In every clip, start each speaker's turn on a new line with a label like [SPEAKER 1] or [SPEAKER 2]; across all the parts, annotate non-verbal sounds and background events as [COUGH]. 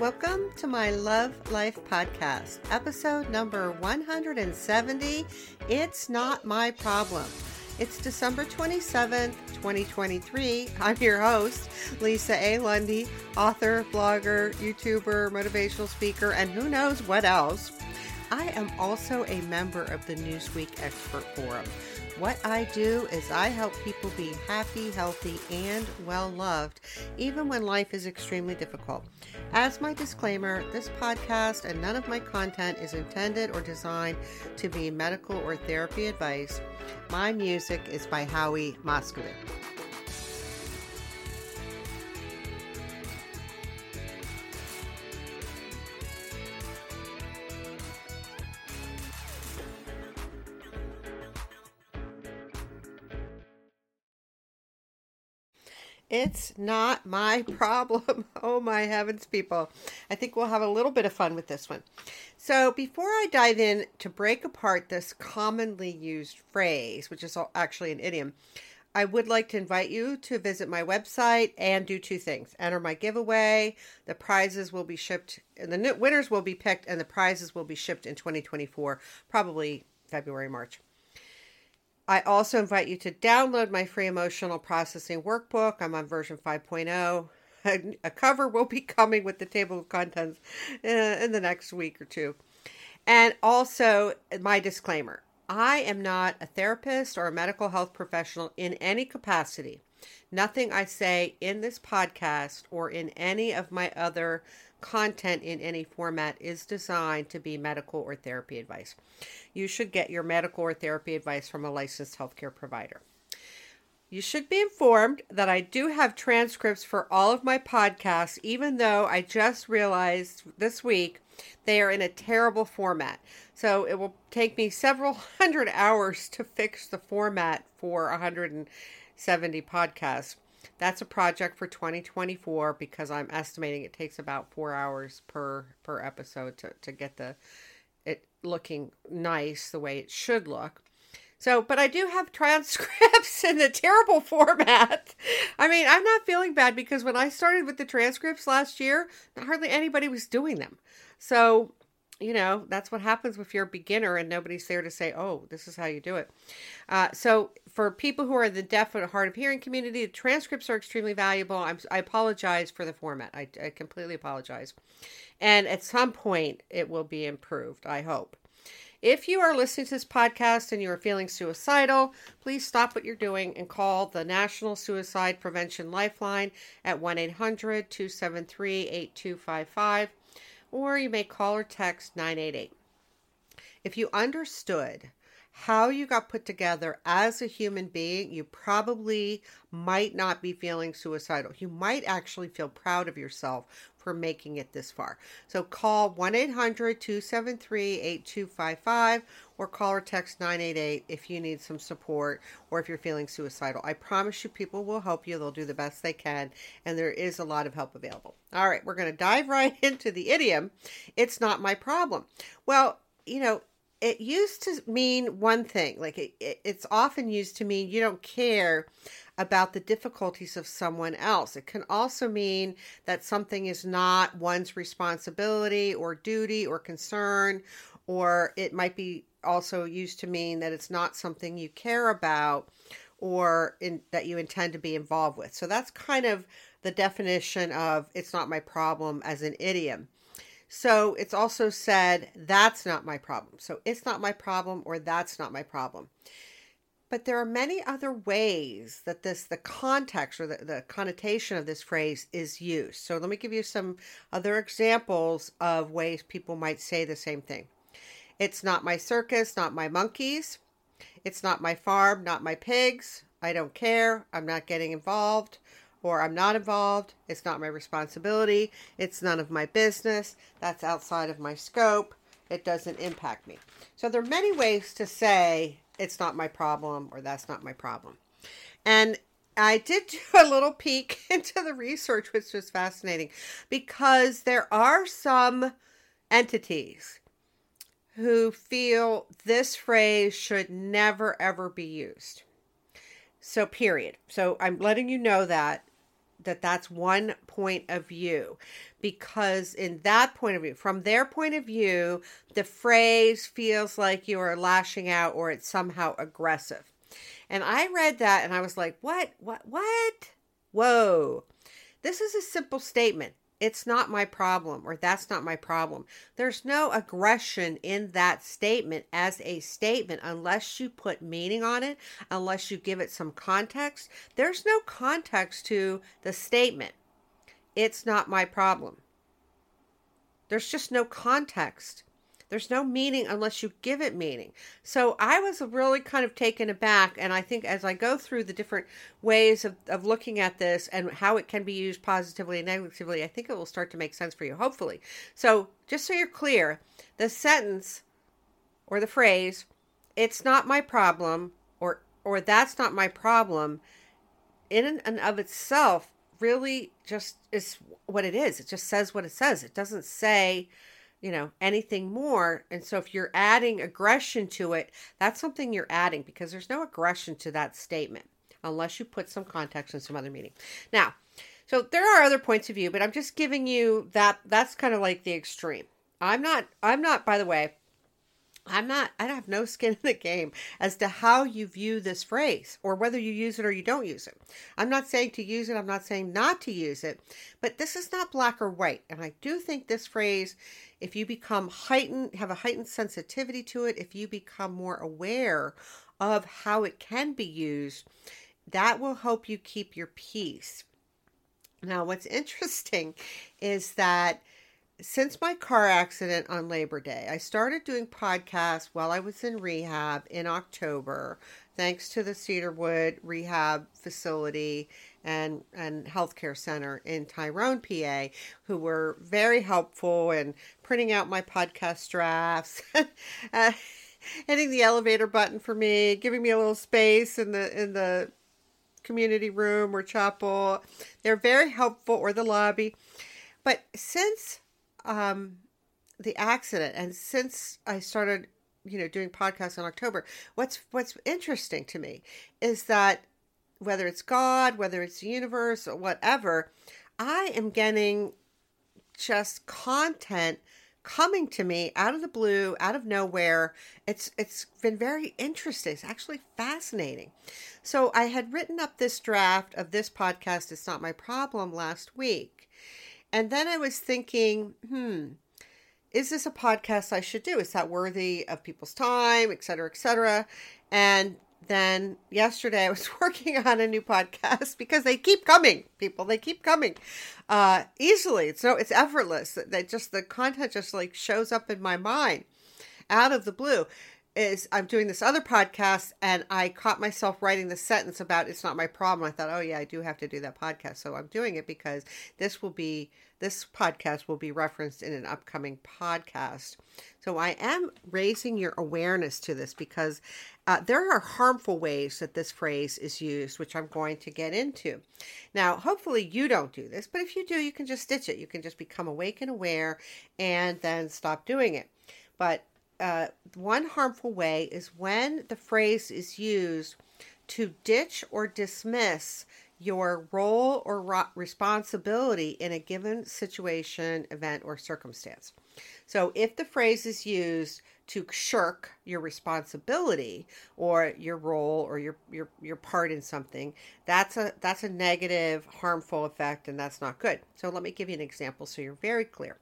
[SPEAKER 1] Welcome to my Love Life podcast, episode number 170. It's not my problem. It's December 27th, 2023. I'm your host, Lisa A. Lundy, author, blogger, YouTuber, motivational speaker, and who knows what else. I am also a member of the Newsweek Expert Forum. What I do is I help people be happy, healthy, and well loved, even when life is extremely difficult. As my disclaimer, this podcast and none of my content is intended or designed to be medical or therapy advice. My music is by Howie Moscovitz. It's not my [LAUGHS] problem. Oh my heavens, people. I think we'll have a little bit of fun with this one. So, before I dive in to break apart this commonly used phrase, which is actually an idiom, I would like to invite you to visit my website and do two things enter my giveaway. The prizes will be shipped, and the winners will be picked, and the prizes will be shipped in 2024, probably February, March. I also invite you to download my free emotional processing workbook. I'm on version 5.0. [LAUGHS] A cover will be coming with the table of contents uh, in the next week or two. And also, my disclaimer I am not a therapist or a medical health professional in any capacity. Nothing I say in this podcast or in any of my other content in any format is designed to be medical or therapy advice. You should get your medical or therapy advice from a licensed healthcare provider. You should be informed that I do have transcripts for all of my podcasts, even though I just realized this week they are in a terrible format. So it will take me several [LAUGHS] hundred hours to fix the format for 170 podcasts. That's a project for 2024 because I'm estimating it takes about four hours per per episode to, to get the it looking nice the way it should look. So, but I do have [LAUGHS] transcripts in a terrible format. I mean, I'm not feeling bad because when I started with the transcripts last year, hardly anybody was doing them. So, you know, that's what happens if you're a beginner and nobody's there to say, oh, this is how you do it. Uh, so, for people who are the deaf and hard of hearing community, the transcripts are extremely valuable. I'm, i apologize for the format. I, I completely apologize. And at some point, it will be improved, I hope. If you are listening to this podcast and you are feeling suicidal, please stop what you're doing and call the National Suicide Prevention Lifeline at 1 800 273 8255 or you may call or text 988. If you understood how you got put together as a human being, you probably might not be feeling suicidal. You might actually feel proud of yourself for making it this far. So call 1 800 273 8255 or call or text 988 if you need some support or if you're feeling suicidal. I promise you, people will help you. They'll do the best they can, and there is a lot of help available. All right, we're going to dive [LAUGHS] right into the idiom. It's not my problem. Well, you know, it used to mean one thing like it, it, it's often used to mean you don't care about the difficulties of someone else. It can also mean that something is not one's responsibility or duty or concern or it might be also used to mean that it's not something you care about or in, that you intend to be involved with. So that's kind of the definition of it's not my problem as an idiom so it's also said, that's not my problem. So it's not my problem or that's not my problem. But there are many other ways that this, the context or the, the connotation of this phrase is used. So let me give you some other examples of ways people might say the same thing. It's not my circus, not my monkeys. It's not my farm, not my pigs. I don't care. I'm not getting involved or I'm not involved. It's not my responsibility. It's none of my business. That's outside of my scope. It doesn't impact me. So there are many ways to say it's not my problem or that's not my problem. And I did do a little peek [LAUGHS] into the research, which was fascinating because there are some entities who feel this phrase should never ever be used. So, period. So, I'm letting you know that that that's one point of view. Because in that point of view from their point of view the phrase feels like you are lashing out or it's somehow aggressive. And i read that and i was like what? What? What? Whoa. This is a simple statement it's not my problem or that's not my problem. There's no aggression in that statement as a statement unless you put meaning on it, unless you give it some context. There's no context to the statement. It's not my problem. There's just no context. There's no meaning unless you give it meaning. So I was really kind of taken aback. And I think as I go through the different ways of, of looking at this and how it can be used positively and negatively, I think it will start to make sense for you, hopefully. So just so you're clear, the sentence or the phrase, it's not my problem, or or that's not my problem, in and of itself really just is what it is. It just says what it says. It doesn't say you know, anything more. And so if you're adding aggression to it, that's something you're adding because there's no aggression to that statement unless you put some context and some other meaning. Now, so there are other points of view, but I'm just giving you that that's kind of like the extreme. I'm not I'm not by the way, I'm not, I have no skin [LAUGHS] in the game as to how you view this phrase or whether you use it or you don't use it. I'm not saying to use it, I'm not saying not to use it, but this is not black or white. And I do think this phrase, if you become heightened, have a heightened sensitivity to it, if you become more aware of how it can be used, that will help you keep your peace. Now, what's [LAUGHS] interesting is that since my car accident on Labor Day, I started doing podcasts while I was in rehab in October, thanks to the Cedarwood Rehab Facility and and healthcare center in Tyrone, PA, who were very helpful in printing out my podcast drafts, [LAUGHS] uh, hitting the elevator button for me, giving me a little space in the in the community room or chapel. They're very helpful, or the lobby. But since um, the accident, and since I started, you know, doing podcasts in October, what's what's interesting to me is that whether it's God, whether it's the universe, or whatever, I am getting just content coming to me out of the blue, out of nowhere. It's it's been very interesting. It's actually fascinating. So I had written up this draft of this podcast. It's not my problem last week, and then I was thinking, hmm, is this a podcast I should do? Is that worthy of people's time, et cetera, et cetera? And then yesterday [LAUGHS] I was working on a new podcast because they keep coming, people. They keep coming uh, easily. It's no, it's effortless. That just the content just like shows up in my mind out of the blue is I'm doing this other podcast and I caught myself writing the sentence about it's not my problem. I thought, oh yeah, I do have to do that podcast. So I'm doing it because this will be this podcast will be referenced in an upcoming podcast. So I am raising your awareness to this because uh, there are harmful ways that this phrase is used, which I'm going to get into. Now, hopefully you don't do this, but if you do, you can just stitch it. You can just become awake and aware and then stop doing it. But uh, one harmful way is when the phrase is used to ditch or dismiss your role or ro- responsibility in a given situation, event, or circumstance. So, if the phrase is used to shirk your responsibility or your role or your your your part in something, that's a that's a negative, harmful effect, and that's not good. So, let me give you an example so you're very clear.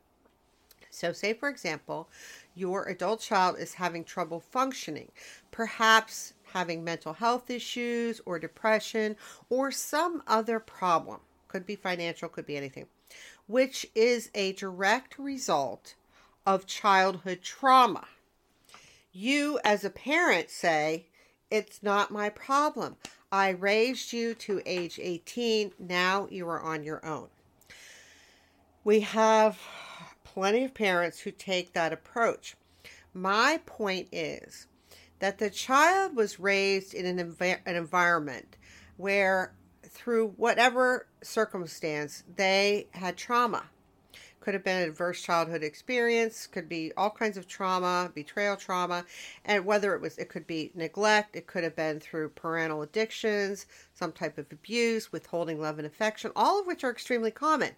[SPEAKER 1] So, say for example, your adult child is having trouble functioning, perhaps having mental health issues or depression or some other problem. Could be financial, could be anything, which is a direct result of childhood trauma. You, as a parent, say, It's not my problem. I raised you to age 18. Now you are on your own. We have plenty of parents who take that approach. My point is that the child was raised in an, env- an environment where, through whatever circumstance, they had trauma. could have been adverse childhood experience, could be all kinds of trauma, betrayal trauma, and whether it was, it could be neglect, it could have been through parental addictions, some type of abuse, withholding love and affection, all of which are extremely common,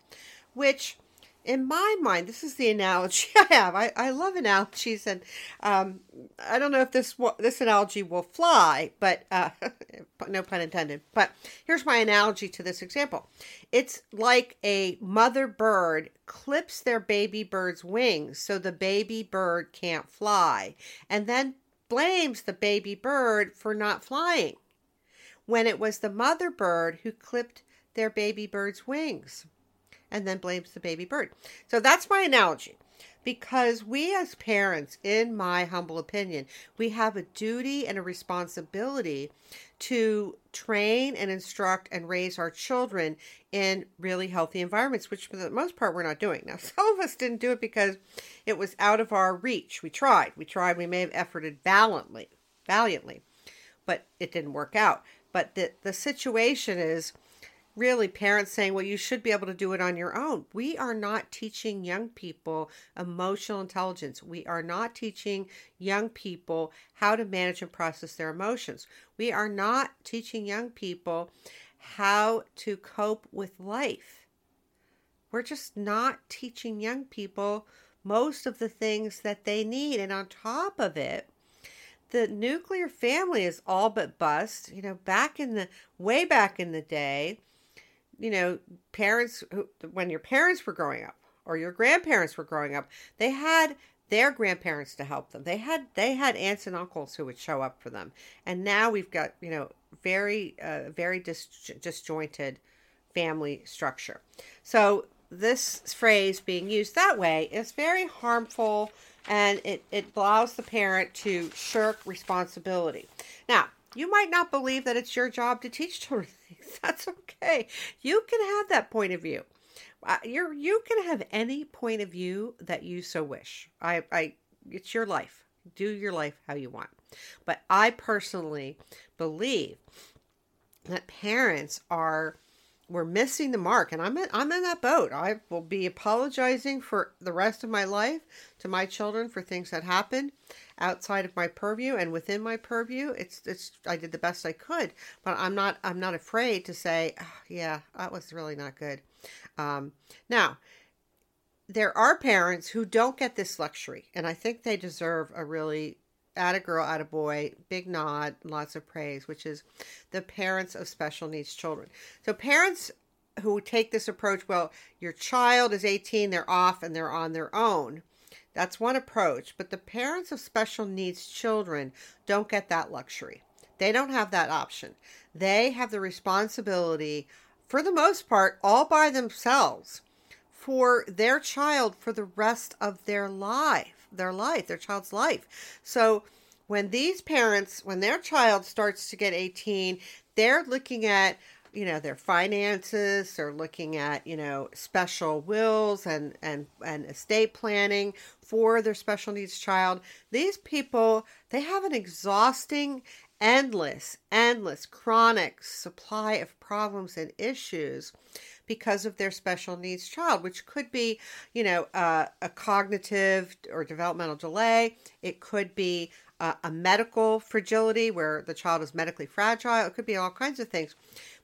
[SPEAKER 1] which in my mind, this is the analogy [LAUGHS] I have. I, I love analogies, and um, I don't know if this this analogy will fly, but uh, [LAUGHS] no pun intended. But here's my analogy to this example. It's like a mother bird clips their baby bird's wings so the baby bird can't fly, and then blames the baby bird for not flying, when it was the mother bird who clipped their baby bird's wings and then blames the baby bird. So that's my analogy. Because we, as parents, in my humble opinion, we have a duty and a responsibility to train and instruct and raise our children in really healthy environments, which for the most part we're not doing. Now, [LAUGHS] some of us didn't do it because it was out of our reach. We tried. We tried. We may have efforted valiantly, valiantly, but it didn't work out. But the, the situation is really parents saying, well, you should be able to do it on your own. We are not teaching young people emotional intelligence. We are not teaching young people how to manage and process their emotions. We are not teaching young people how to cope with life. We're just not teaching young people most of the things that they need. And on top of it, the nuclear family is all but bust. You know, back in the way back in the day, you know, parents who, when your parents were growing up or your grandparents were growing up, they had their grandparents to help them. They had they had aunts and uncles who would show up for them. And now we've got, you know, very uh, very dis- disjointed family structure. So this phrase being used that way is very harmful and it, it allows the parent to shirk responsibility. Now, you might not believe that it's your job to teach children things. [LAUGHS] That's okay. You can have that point of view. Uh, you're you can have any point of view that you so wish. I I it's your life. Do your life how you want. But I personally believe that parents are we're missing the mark and I'm in, I'm in that boat. I will be apologizing for the rest of my life to my children for things that happened outside of my purview and within my purview. It's it's I did the best I could, but I'm not I'm not afraid to say, oh, yeah, that was really not good. Um, now, there are parents who don't get this luxury, and I think they deserve a really at a girl, at a boy, big nod, lots of praise, which is the parents of special needs children. So parents who take this approach, well, your child is 18, they're off and they're on their own. That's one approach, but the parents of special needs children don't get that luxury. They don't have that option. They have the responsibility, for the most part, all by themselves for their child for the rest of their life their life, their child's life. So when these parents, when their child starts to get 18, they're looking at you know their finances they're looking at you know special wills and and and estate planning for their special needs child these people they have an exhausting endless endless chronic supply of problems and issues because of their special needs child, which could be, you know, uh, a cognitive or developmental delay. It could be uh, a medical fragility where the child is medically fragile. It could be all kinds of things.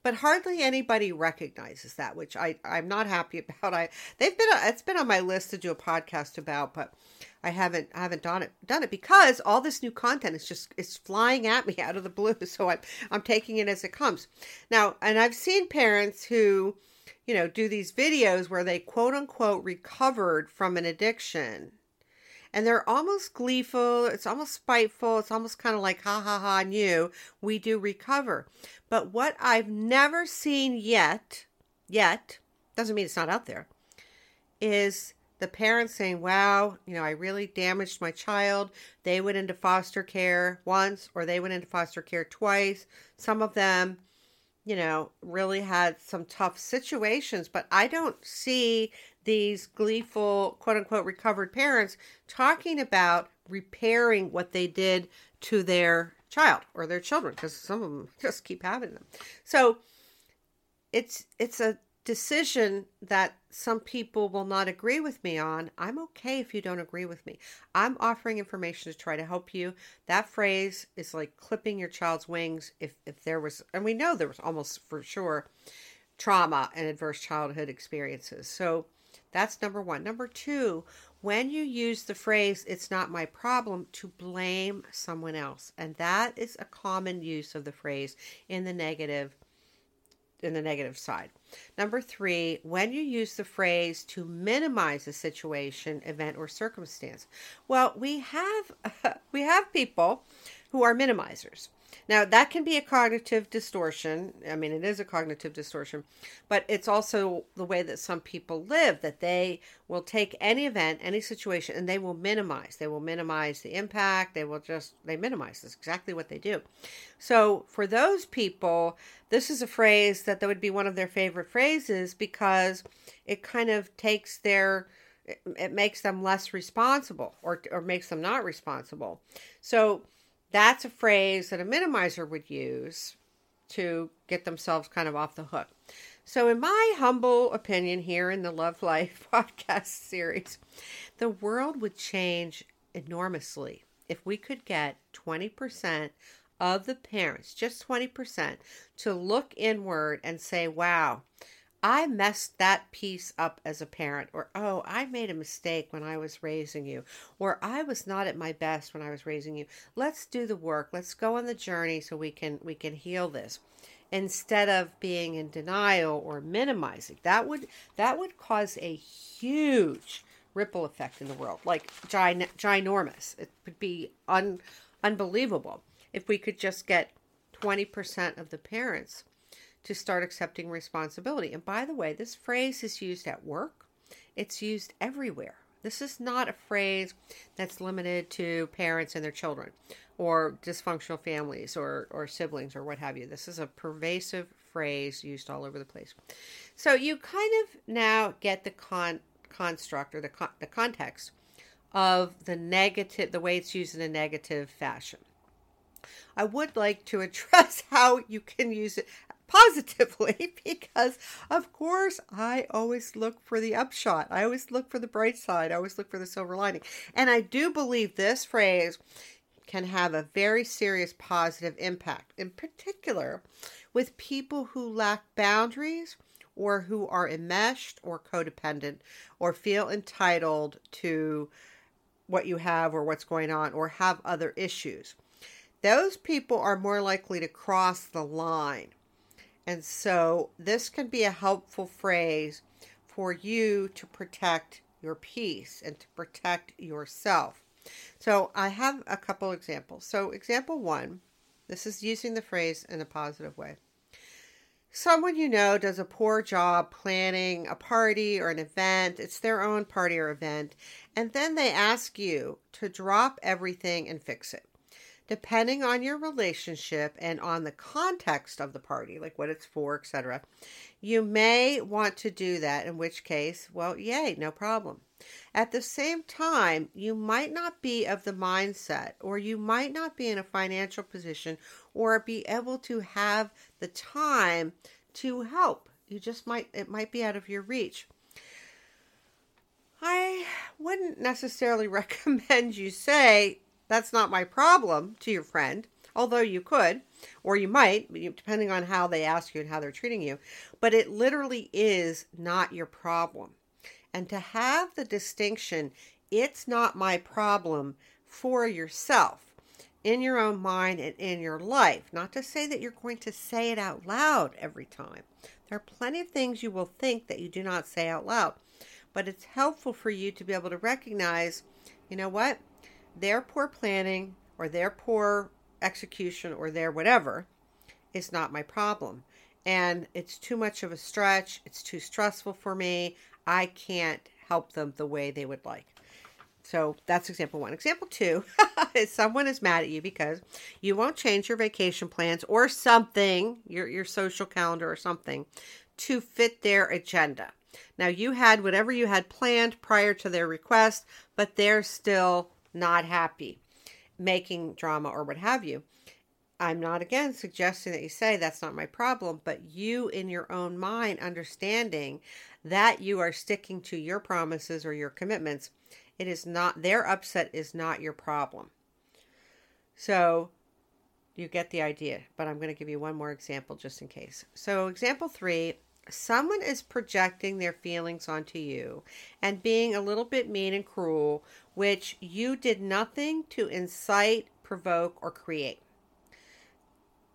[SPEAKER 1] But hardly anybody recognizes that, which I, I'm not happy [LAUGHS] about. I they've been it's been on my list to do a podcast about, but I haven't I haven't done it done it because all this new content is just it's flying at me [LAUGHS] out of the blue. So I'm I'm taking it as it comes. Now, and I've seen parents who you know, do these videos where they quote unquote recovered from an addiction. And they're almost gleeful, it's almost spiteful, it's almost kind of like, ha ha ha, you, we do recover. But what I've never seen yet, yet, doesn't mean it's not out there, is the parents saying, wow, you know, I really damaged my child. They went into foster care once or they went into foster care twice. Some of them you know, really had some tough situations, but I don't see these gleeful, quote unquote, recovered parents talking about repairing what they did to their child or their children because some of them [LAUGHS] just keep having them. So it's it's a decision that some people will not agree with me on, I'm okay if you don't agree with me. I'm offering information to try to help you. That phrase is like clipping your child's wings if if there was and we know there was almost for sure trauma and adverse childhood experiences. So that's number 1. Number 2, when you use the phrase it's not my problem to blame someone else. And that is a common use of the phrase in the negative in the negative side. Number three, when you use the phrase to minimize a situation, event, or circumstance. Well, we have [LAUGHS] we have people who are minimizers. Now, that can be a cognitive distortion. I mean, it is a cognitive distortion, but it's also the way that some people live that they will take any event, any situation, and they will minimize. They will minimize the impact. They will just, they minimize. That's exactly what they do. So, for those people, this is a phrase that, that would be one of their favorite phrases because it kind of takes their, it makes them less responsible or, or makes them not responsible. So, that's a phrase that a minimizer would use to get themselves kind of off the hook. So, in my humble opinion, here in the Love Life [LAUGHS] podcast series, the world would change enormously if we could get 20% of the parents, just 20%, to look inward and say, wow, I messed that piece up as a parent, or oh, I made a mistake when I was raising you, or I was not at my best when I was raising you. Let's do the work. Let's go on the journey so we can we can heal this instead of being in denial or minimizing. That would that would cause a huge ripple effect in the world, like gin- ginormous. It would be un- unbelievable if we could just get 20% of the parents to start accepting responsibility. And by the way, this phrase is used at work, it's used everywhere. This is not a phrase that's limited to parents and their children or dysfunctional families or, or siblings or what have you. This is a pervasive phrase used all over the place. So you kind of now get the con- construct or the, con- the context of the negative, the way it's used in a negative fashion. I would like to [LAUGHS] address how you can use it positively [LAUGHS] because of course I always look for the upshot. I always look for the bright side. I always look for the silver lining. And I do believe this phrase can have a very serious positive impact, in particular with people who lack boundaries or who are enmeshed or codependent or feel entitled to what you have or what's going on or have other issues. Those people are more likely to cross the line and so this can be a helpful phrase for you to protect your peace and to protect yourself. So I have a couple examples. So, example one this is using the phrase in a positive way. Someone you know does a poor job planning a party or an event, it's their own party or event, and then they ask you to drop everything and fix it depending on your relationship and on the context of the party, like what it's for, etc., you may want to do that, in which case, well, yay, no problem. At the same time, you might not be of the mindset, or you might not be in a financial position, or be able to have the time to help. You just might, it might be out of your reach. I wouldn't necessarily [LAUGHS] recommend you say, that's not my problem to your friend, although you could, or you might, depending on how they ask you and how they're treating you. But it literally is not your problem. And to have the distinction, it's not my problem for yourself in your own mind and in your life. Not to say that you're going to say it out loud every time. There are plenty of things you will think that you do not say out loud. But it's helpful for you to be able to recognize, you know what? Their poor planning or their poor execution or their whatever is not my problem. And it's too much of a stretch. It's too stressful for me. I can't help them the way they would like. So that's example one. Example two [LAUGHS] is someone is mad at you because you won't change your vacation plans or something, your, your social calendar or something, to fit their agenda. Now, you had whatever you had planned prior to their request, but they're still not happy, making drama or what have you. I'm not again suggesting that you say that's not my problem, but you in your own mind understanding that you are sticking to your promises or your commitments, it is not their upset is not your problem. So you get the idea, but I'm going to give you one more example just in case. So, example three someone is projecting their feelings onto you and being a little bit mean and cruel, which you did nothing to incite, provoke, or create.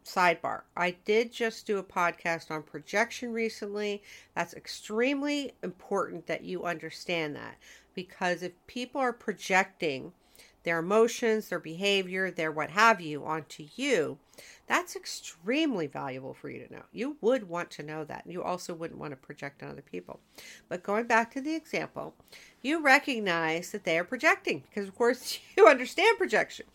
[SPEAKER 1] Sidebar I did just do a podcast on projection recently. That's extremely important that you understand that because if people are projecting their emotions, their behavior, their what have you onto you, that's extremely valuable for you to know. You would want to know that. You also wouldn't want to project on other people. But going back to the example, you recognize that they are projecting because, of course, [LAUGHS] you understand projection.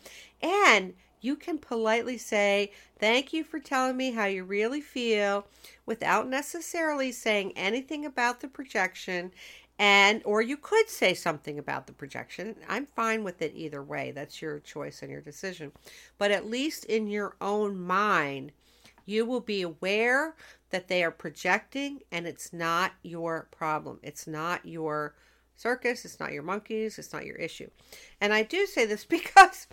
[SPEAKER 1] And you can politely say, Thank you for telling me how you really feel without necessarily saying anything about the projection and or you could say something about the projection. I'm fine with it either way. That's your choice and your decision. But at least in your own mind you will be aware that they are projecting and it's not your problem. It's not your circus. It's not your monkeys. It's not your issue. And i do say this [LAUGHS] because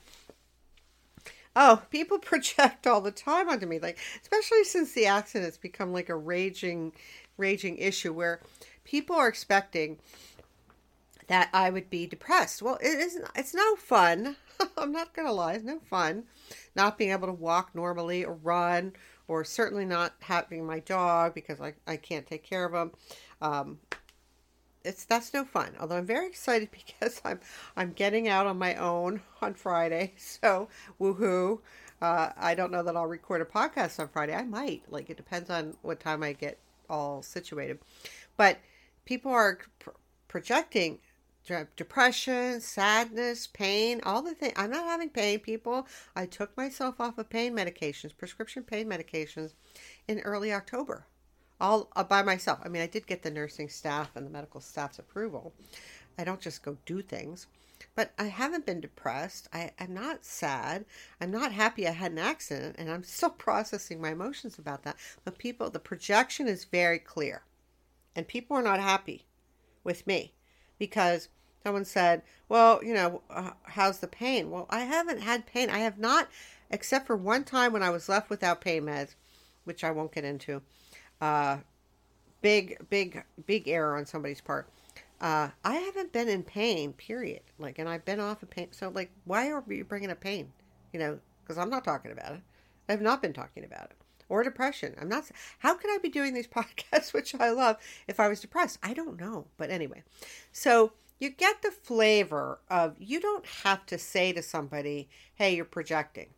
[SPEAKER 1] oh people [LAUGHS] project all the time onto me. Like especially since the accident it's become like a raging raging issue where people are expecting that I would be depressed. Well, it isn't. It's no fun. [LAUGHS] I'm not gonna lie. It's no fun not being able to walk normally or run, or certainly not having my dog because I, I can't take care of him. Um, it's that's no fun. Although I'm very excited [LAUGHS] because I'm I'm getting out on my own on Friday. [LAUGHS] So woohoo! Uh, I don't know that I'll record a podcast on Friday. I might. Like it depends on what time I get all situated. But people are pr- projecting depression, sadness, pain, all the things. I'm not having pain, people. I took myself off of pain medications, prescription pain medications, in early October, all uh, by myself. I mean, I did get the nursing staff and the medical staff's approval. I don't just go do things. But I haven't been depressed. I, am not sad. I'm not happy I had an accident, and I'm still [LAUGHS] processing my emotions about that. But people, the projection is very clear. And people are not happy with me because someone said, Well, you know, uh, how's the pain? Well, I haven't had pain. I have not, except for one time when I was left without pain meds, which I won't get into. Uh, big, big, big error on somebody's part. Uh, I haven't been in pain, period. Like, and I've been off of pain. So, like, why are you bringing up pain? You know, because I'm not talking about it. I've not been talking about it or depression. I'm not. How could I be doing these [LAUGHS] podcasts, which I love, if I was depressed? I don't know. But anyway, so you get the flavor of you don't have to say to somebody, "Hey, you're projecting."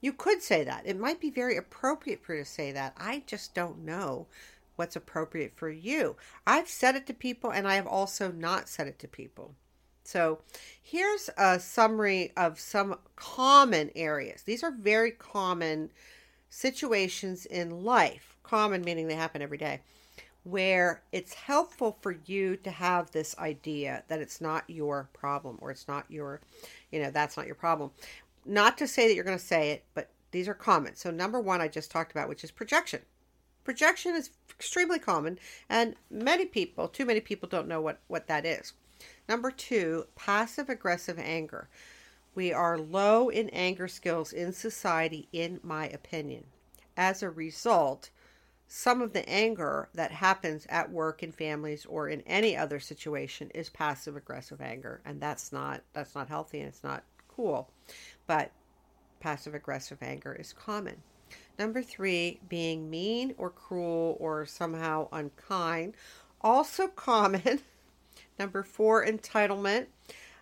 [SPEAKER 1] You could say that. It might be very appropriate for you to say that. I just don't know what's appropriate for you. I've said it to people, and I have also not said it to people. So here's a summary of some common areas. These are very common situations in life, common meaning they happen every day, where it's helpful for you to have this idea that it's not your problem or it's not your, you know, that's not your problem. Not to say that you're going to say it, but these are common. So, number one, I just talked about, which is projection. Projection is extremely common, and many people, too many people, don't know what, what that is. Number two, passive aggressive anger. We are low in anger skills in society, in my opinion. As a result, some of the anger that happens at work in families or in any other situation is passive aggressive anger and that's not that's not healthy and it's not cool. But passive aggressive anger is common. Number 3 being mean or cruel or somehow unkind also common. [LAUGHS] Number 4 entitlement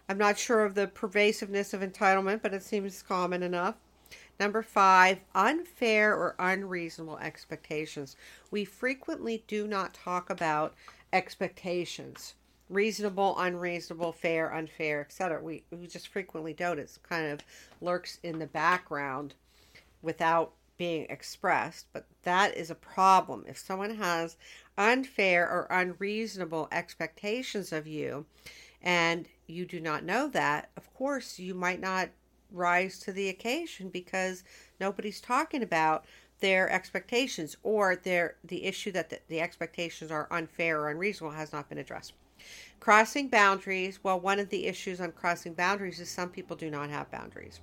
[SPEAKER 1] I'm not sure of the pervasiveness of entitlement, but it seems common enough. Number five, unfair or unreasonable expectations. We frequently do not talk about expectations reasonable, unreasonable, fair, unfair, etc. We, we just frequently don't. It kind of lurks in the background without being expressed, but that is a problem. If someone has unfair or unreasonable expectations of you, and you do not know that, of course, you might not rise to the occasion because nobody's talking about their expectations or their the issue that the, the expectations are unfair or unreasonable has not been addressed. Crossing boundaries, well, one of the issues on crossing boundaries is some people do not have boundaries.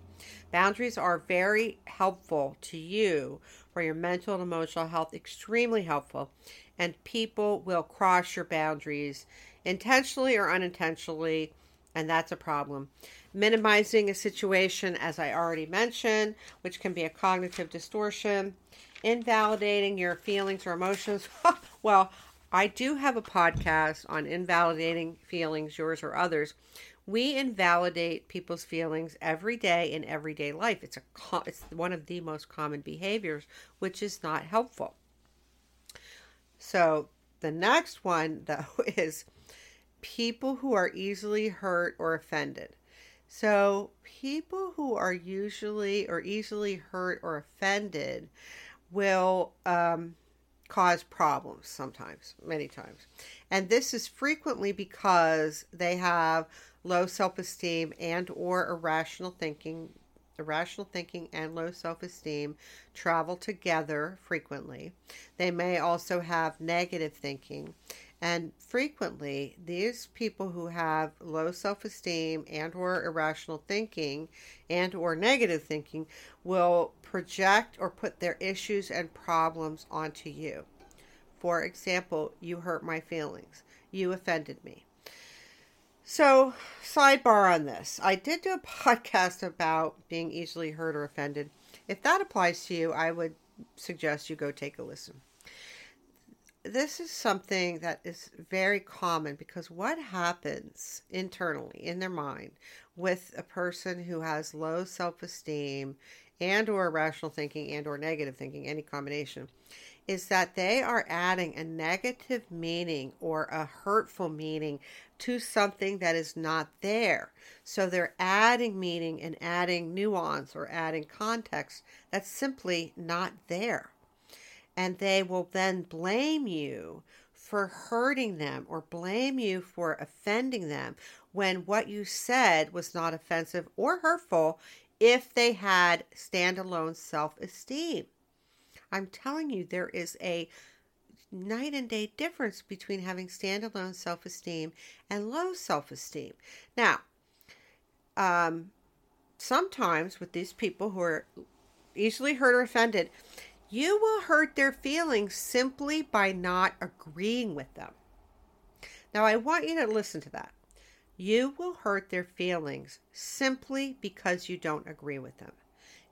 [SPEAKER 1] Boundaries are very helpful to you for your mental and emotional health, extremely helpful. And people will cross your boundaries intentionally or unintentionally, and that's a problem. Minimizing a situation, as I already mentioned, which can be a cognitive distortion. Invalidating your feelings or emotions. [LAUGHS] well, I do have a podcast on invalidating feelings, yours or others. We invalidate people's feelings every day in everyday life. It's a it's one of the most common behaviors, which is not helpful. So the next one [LAUGHS] though is people who are easily hurt or offended. So people who are usually or easily hurt or offended will um, cause problems sometimes, many times. And this is frequently because they have low self-esteem and or irrational thinking. Irrational thinking and low self-esteem travel together frequently. They may also have negative thinking. And frequently these people who have low self-esteem and or irrational thinking and or negative thinking will project or put their issues and problems onto you. For example you hurt my feelings. You offended me so sidebar on this. I did do a [LAUGHS] podcast about being easily hurt or offended. If that applies to you i would suggest you go take a listen. This is something that is very common because what happens internally in their mind with a person who has low self-esteem and or irrational thinking and or negative thinking any combination is that they are adding a negative meaning or a hurtful meaning to something that is not there so they're adding meaning and adding nuance or adding context that's simply not there and they will then blame you for hurting them or blame you for offending them when what you said was not offensive or hurtful if they had standalone self esteem. I'm telling you, there is a night and day difference between having standalone self esteem and low self esteem. Now, um, sometimes with these people who are easily hurt or offended, you will hurt their feelings simply by not agreeing with them. Now, I want you to listen to that. You will hurt their feelings simply because you don't agree with them.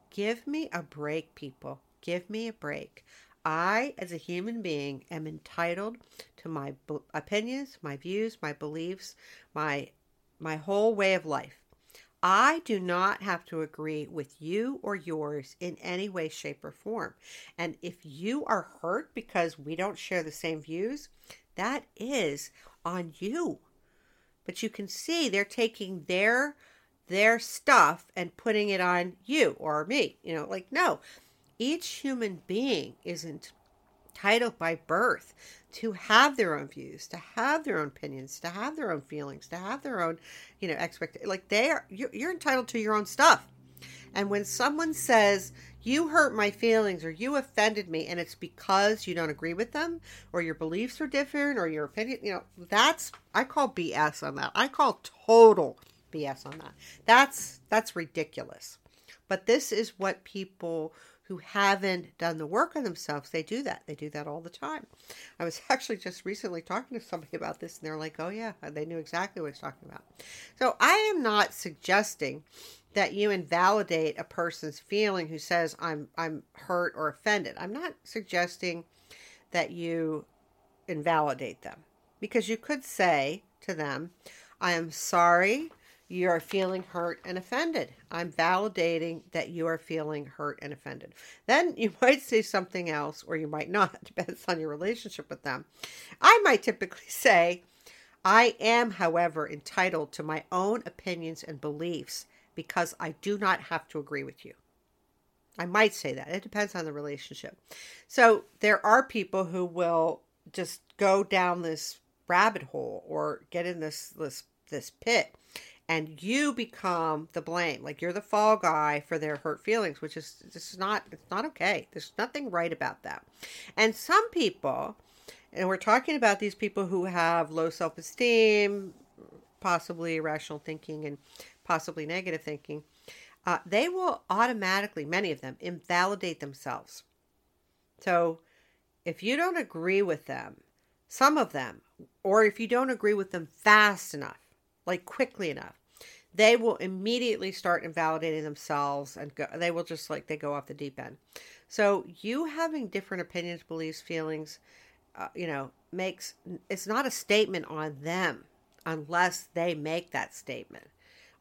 [SPEAKER 1] Give me a break, people. Give me a break. I, as a human being, am entitled to my opinions, my views, my beliefs, my my whole way of life. I do not have to agree with you or yours in any way, shape, or form. And if you are hurt because we don't share the same views, that is on you. But you can see they're taking their their stuff and putting it on you or me. You know, like no. Each human being isn't entitled by birth to have their own views, to have their own opinions, to have their own feelings, to have their own, you know, expect like they are you're, you're entitled to your own stuff. And when someone says you hurt my feelings or you offended me and it's because you don't agree with them or your beliefs are different or your opinion, you know, that's I call BS on that. I call total BS on that. That's that's ridiculous. But this is what people who haven't done the work on themselves, they do that. They do that all the time. I was [LAUGHS] actually just recently talking to somebody about this, and they're like, oh, yeah, they knew exactly what I was talking about. So I am not suggesting that you invalidate a person's feeling who says I'm I'm hurt or offended. I'm not suggesting that you invalidate them because you could say to them, I am sorry you are feeling hurt and offended. I'm validating that you are feeling hurt and offended. Then [LAUGHS] you might say something else, or you might not, [LAUGHS] depends on your relationship with them. I might typically [LAUGHS] say, I am, however, entitled to my own opinions and beliefs because I do not have to agree with you. I might say that. It depends on the relationship. So there are people who will just go down this rabbit hole or get in this this this pit and you become the blame. Like you're the fall guy for their hurt feelings which is just not it's not okay. There's nothing right about that. And some people and we're talking about these people who have low self-esteem possibly irrational thinking and possibly negative thinking uh, they will automatically many of them invalidate themselves. So if you don't agree with them some of them or if you don't agree with them fast enough like quickly enough they will immediately start invalidating themselves and go, they will just like they go off the deep end. So you having different opinions, beliefs, feelings, uh, you know, makes it's not a statement on them unless they make that statement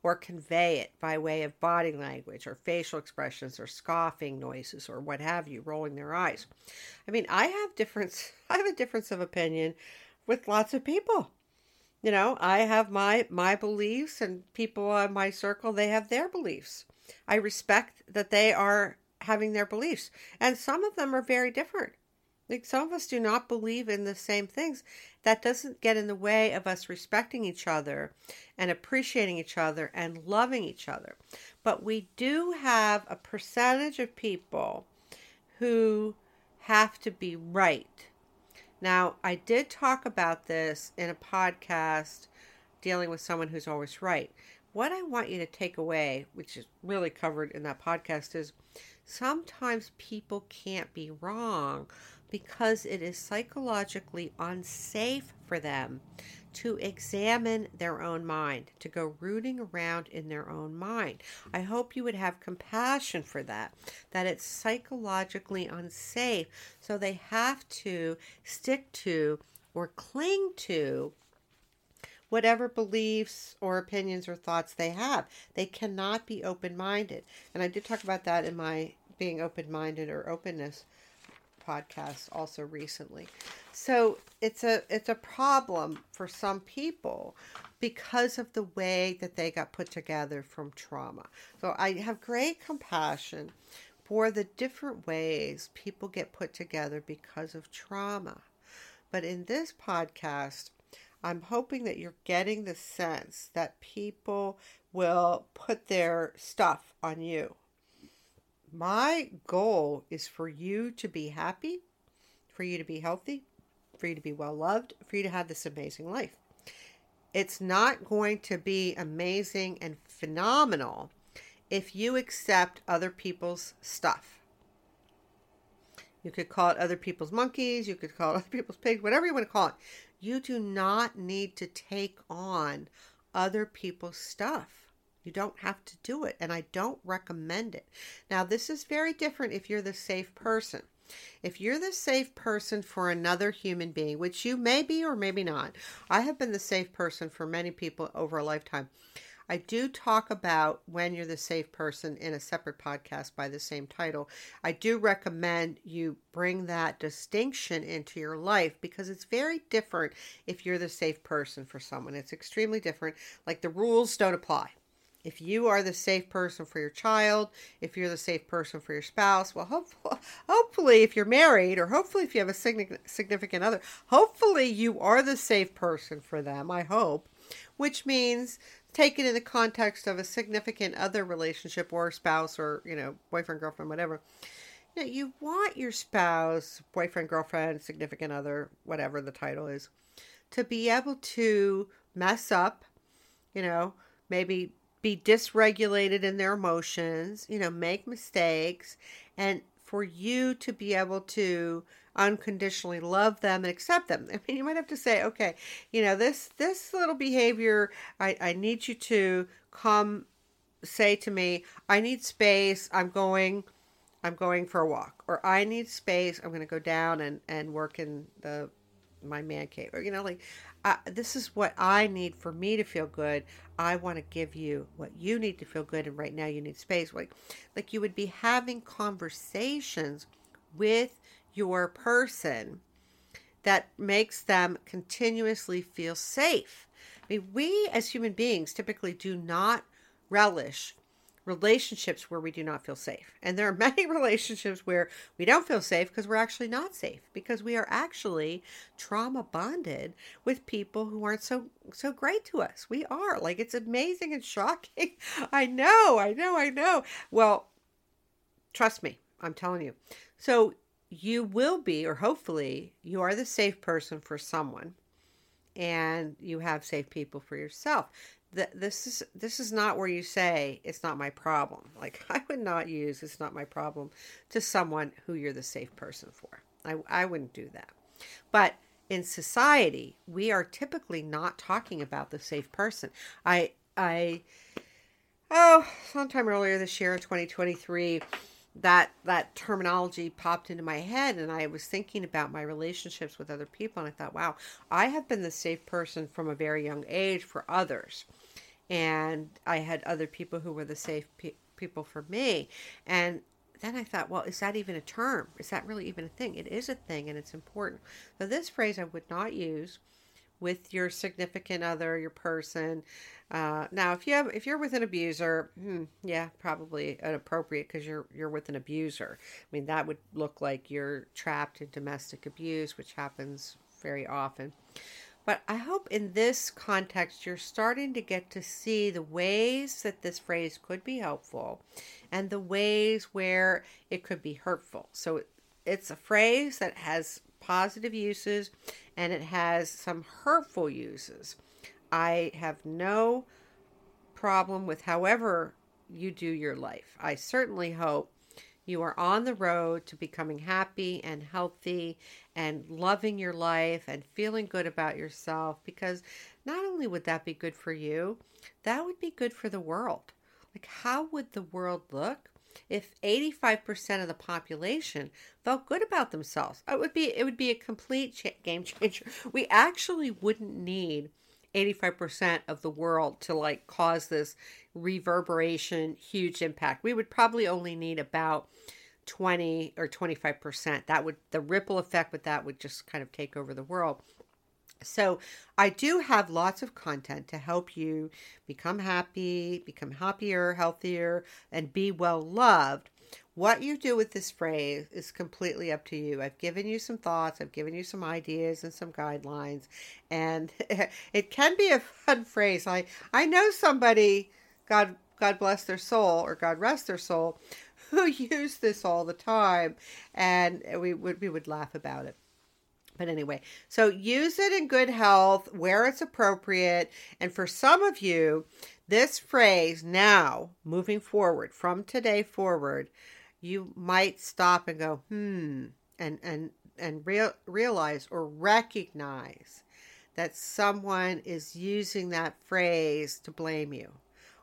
[SPEAKER 1] or convey it by way of body language or facial expressions or scoffing noises or what have you, rolling their eyes. I mean, I have difference [LAUGHS] I have a difference of opinion with lots of people you know i have my my beliefs and people in my circle they have their beliefs. I respect that they are having their beliefs. And some of them are very different. Like some of us do not believe in the same things. That doesn't get in the way of us respecting each other and appreciating each other and loving each other. But we do have a percentage of people who have to be right now, I did talk about this in a podcast dealing with someone who's always right. What I want you to take away, which is really covered in that podcast, is sometimes people can't be wrong because it is psychologically unsafe for them to examine their own mind, to go rooting around in their own mind. I hope you would have compassion for that, that it's psychologically unsafe. So they have to stick to or cling to whatever beliefs or opinions or thoughts they have. They cannot be open minded. And I did talk about that in my being open minded or openness podcast also recently. So it's a it's a problem for some people because of the way that they got put together from trauma. So I have great compassion for the different ways people get put together because of trauma. But in this podcast, I'm hoping that you're getting the sense that people will put their stuff on you my goal is for you to be happy, for you to be healthy, for you to be well loved, for you to have this amazing life. It's not going to be amazing and phenomenal if you accept other people's stuff. You could call it other people's monkeys, you could call it [LAUGHS] other people's pigs, whatever you want to call it. You do not need to take on other people's stuff. You don't have to do it, and I don't recommend it. Now, this is very different if you're the safe person. If you're the safe person for another human being, which you may be or maybe not, I have been the safe person for many people over a lifetime. I do talk about when you're the safe person in a separate podcast by the same title. I do recommend you bring that distinction into your life because it's very different if you're the safe person for someone. It's extremely different. Like the rules don't apply if you are the safe person for your child, if you're the safe person for your spouse, well, hopefully, [LAUGHS] hopefully if you're married or hopefully if you have a significant other, hopefully you are the safe person for them, I hope, which means take it in the context of a significant other relationship or spouse or, you know, boyfriend, girlfriend, whatever. You, know, you want your spouse, boyfriend, girlfriend, significant other, whatever the title is, to be able to mess up, you know, maybe be dysregulated in their emotions, you know, make mistakes, and for you to be able to unconditionally love them and accept them. I mean, you might have to say, okay, you know, this this little behavior, I, I need you to come say to me, I need space. I'm going I'm going for a walk or I need space. I'm going to go down and and work in the my man cave or you know like uh, this is what I need for me to feel good. I want to give you what you need to feel good, and right now you need space. Like, like you would be having conversations with your person that makes them continuously feel safe. I mean, we as human beings typically do not relish relationships where we do not feel safe. And there are [LAUGHS] many relationships where we don't feel safe because we're actually not safe because we are actually trauma bonded with people who aren't so so great to us. We are. Like it's amazing and shocking. [LAUGHS] I know, I know, I know. Well, trust me, I'm telling you. So you will be or hopefully you are the safe person for someone and you have safe people for yourself this is this is not where you say it's not my problem. [LAUGHS] Like I would not use it's not my problem to someone who you're the safe person for. I I wouldn't do that. But in society, we are typically not talking about the safe person. I I oh, sometime earlier this year in 2023, that that terminology popped into my head and I was thinking about my relationships with other people and I thought, wow, I have been the safe person from a very young age for others. And I had other people who were the safe pe- people for me. And then I thought, well, is that even a term? Is that really even a thing? It is a thing and it's important. So this phrase I would not use with your significant other, your person. Uh, now, if you have, if you're with an abuser, hmm, yeah, probably inappropriate because you're you're with an abuser. I mean, that would look like you're trapped in domestic abuse, which happens very often. But I hope in this context you're starting to get to see the ways that this phrase could be helpful and the ways where it could be hurtful. So it's a phrase that has positive uses and it has some hurtful uses. I have no problem with however you do your life. I certainly hope you are on the road to becoming happy and healthy and loving your life and feeling good about yourself because not only would that be good for you, that would be good for the world. Like, how would the world look if 85% of the population felt good about themselves it would be it would be a complete game changer. We actually wouldn't need 85% of the world to like cause this reverberation huge impact. We would probably only need about 20 or 25% that would the ripple effect with that would just kind of take over the world so, I do have lots of content to help you become happy, become happier, healthier, and be well loved. What you do with this phrase is completely up to you. I've given you some thoughts, I've given you some ideas and some guidelines, and [LAUGHS] it can be a fun phrase. I I know somebody, God God bless their soul or God rest their soul, [LAUGHS] who [LAUGHS] used this all the time, and we would we would laugh about it. But anyway, so use it in good health where it's appropriate. And for some of you, this phrase now, moving forward from today forward, you might stop and go, hmm, and and and real, realize or recognize that someone is using that phrase to blame you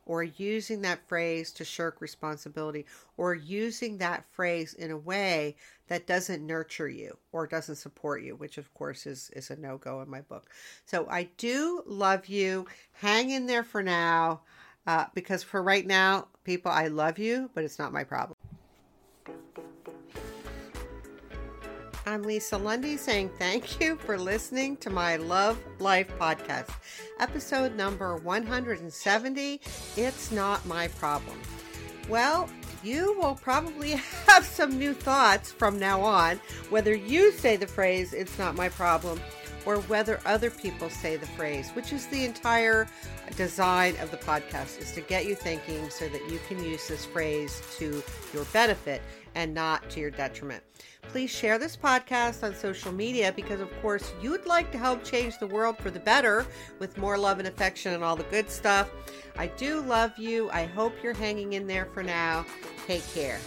[SPEAKER 1] or using that phrase to shirk responsibility or using that phrase in a way that doesn't nurture you or doesn't support you, which of course is, is a no go in my book. So I do love you. Hang in there for now uh, because for right now, people, I love you, but it's not my problem. I'm Lisa Lundy saying thank you for listening to my Love Life podcast, episode number 170. It's not my problem. Well, you will probably [LAUGHS] have some new thoughts from now on, whether you say the phrase, it's not my problem, or whether other people say the phrase, which is the entire design of the podcast, is to get you thinking so that you can use this phrase to your benefit and not to your detriment. Please share this podcast on social media because, of course, you'd like to help change the world for the better with more love and affection and all the good stuff. I do love you. I hope you're hanging in there for now. Take care.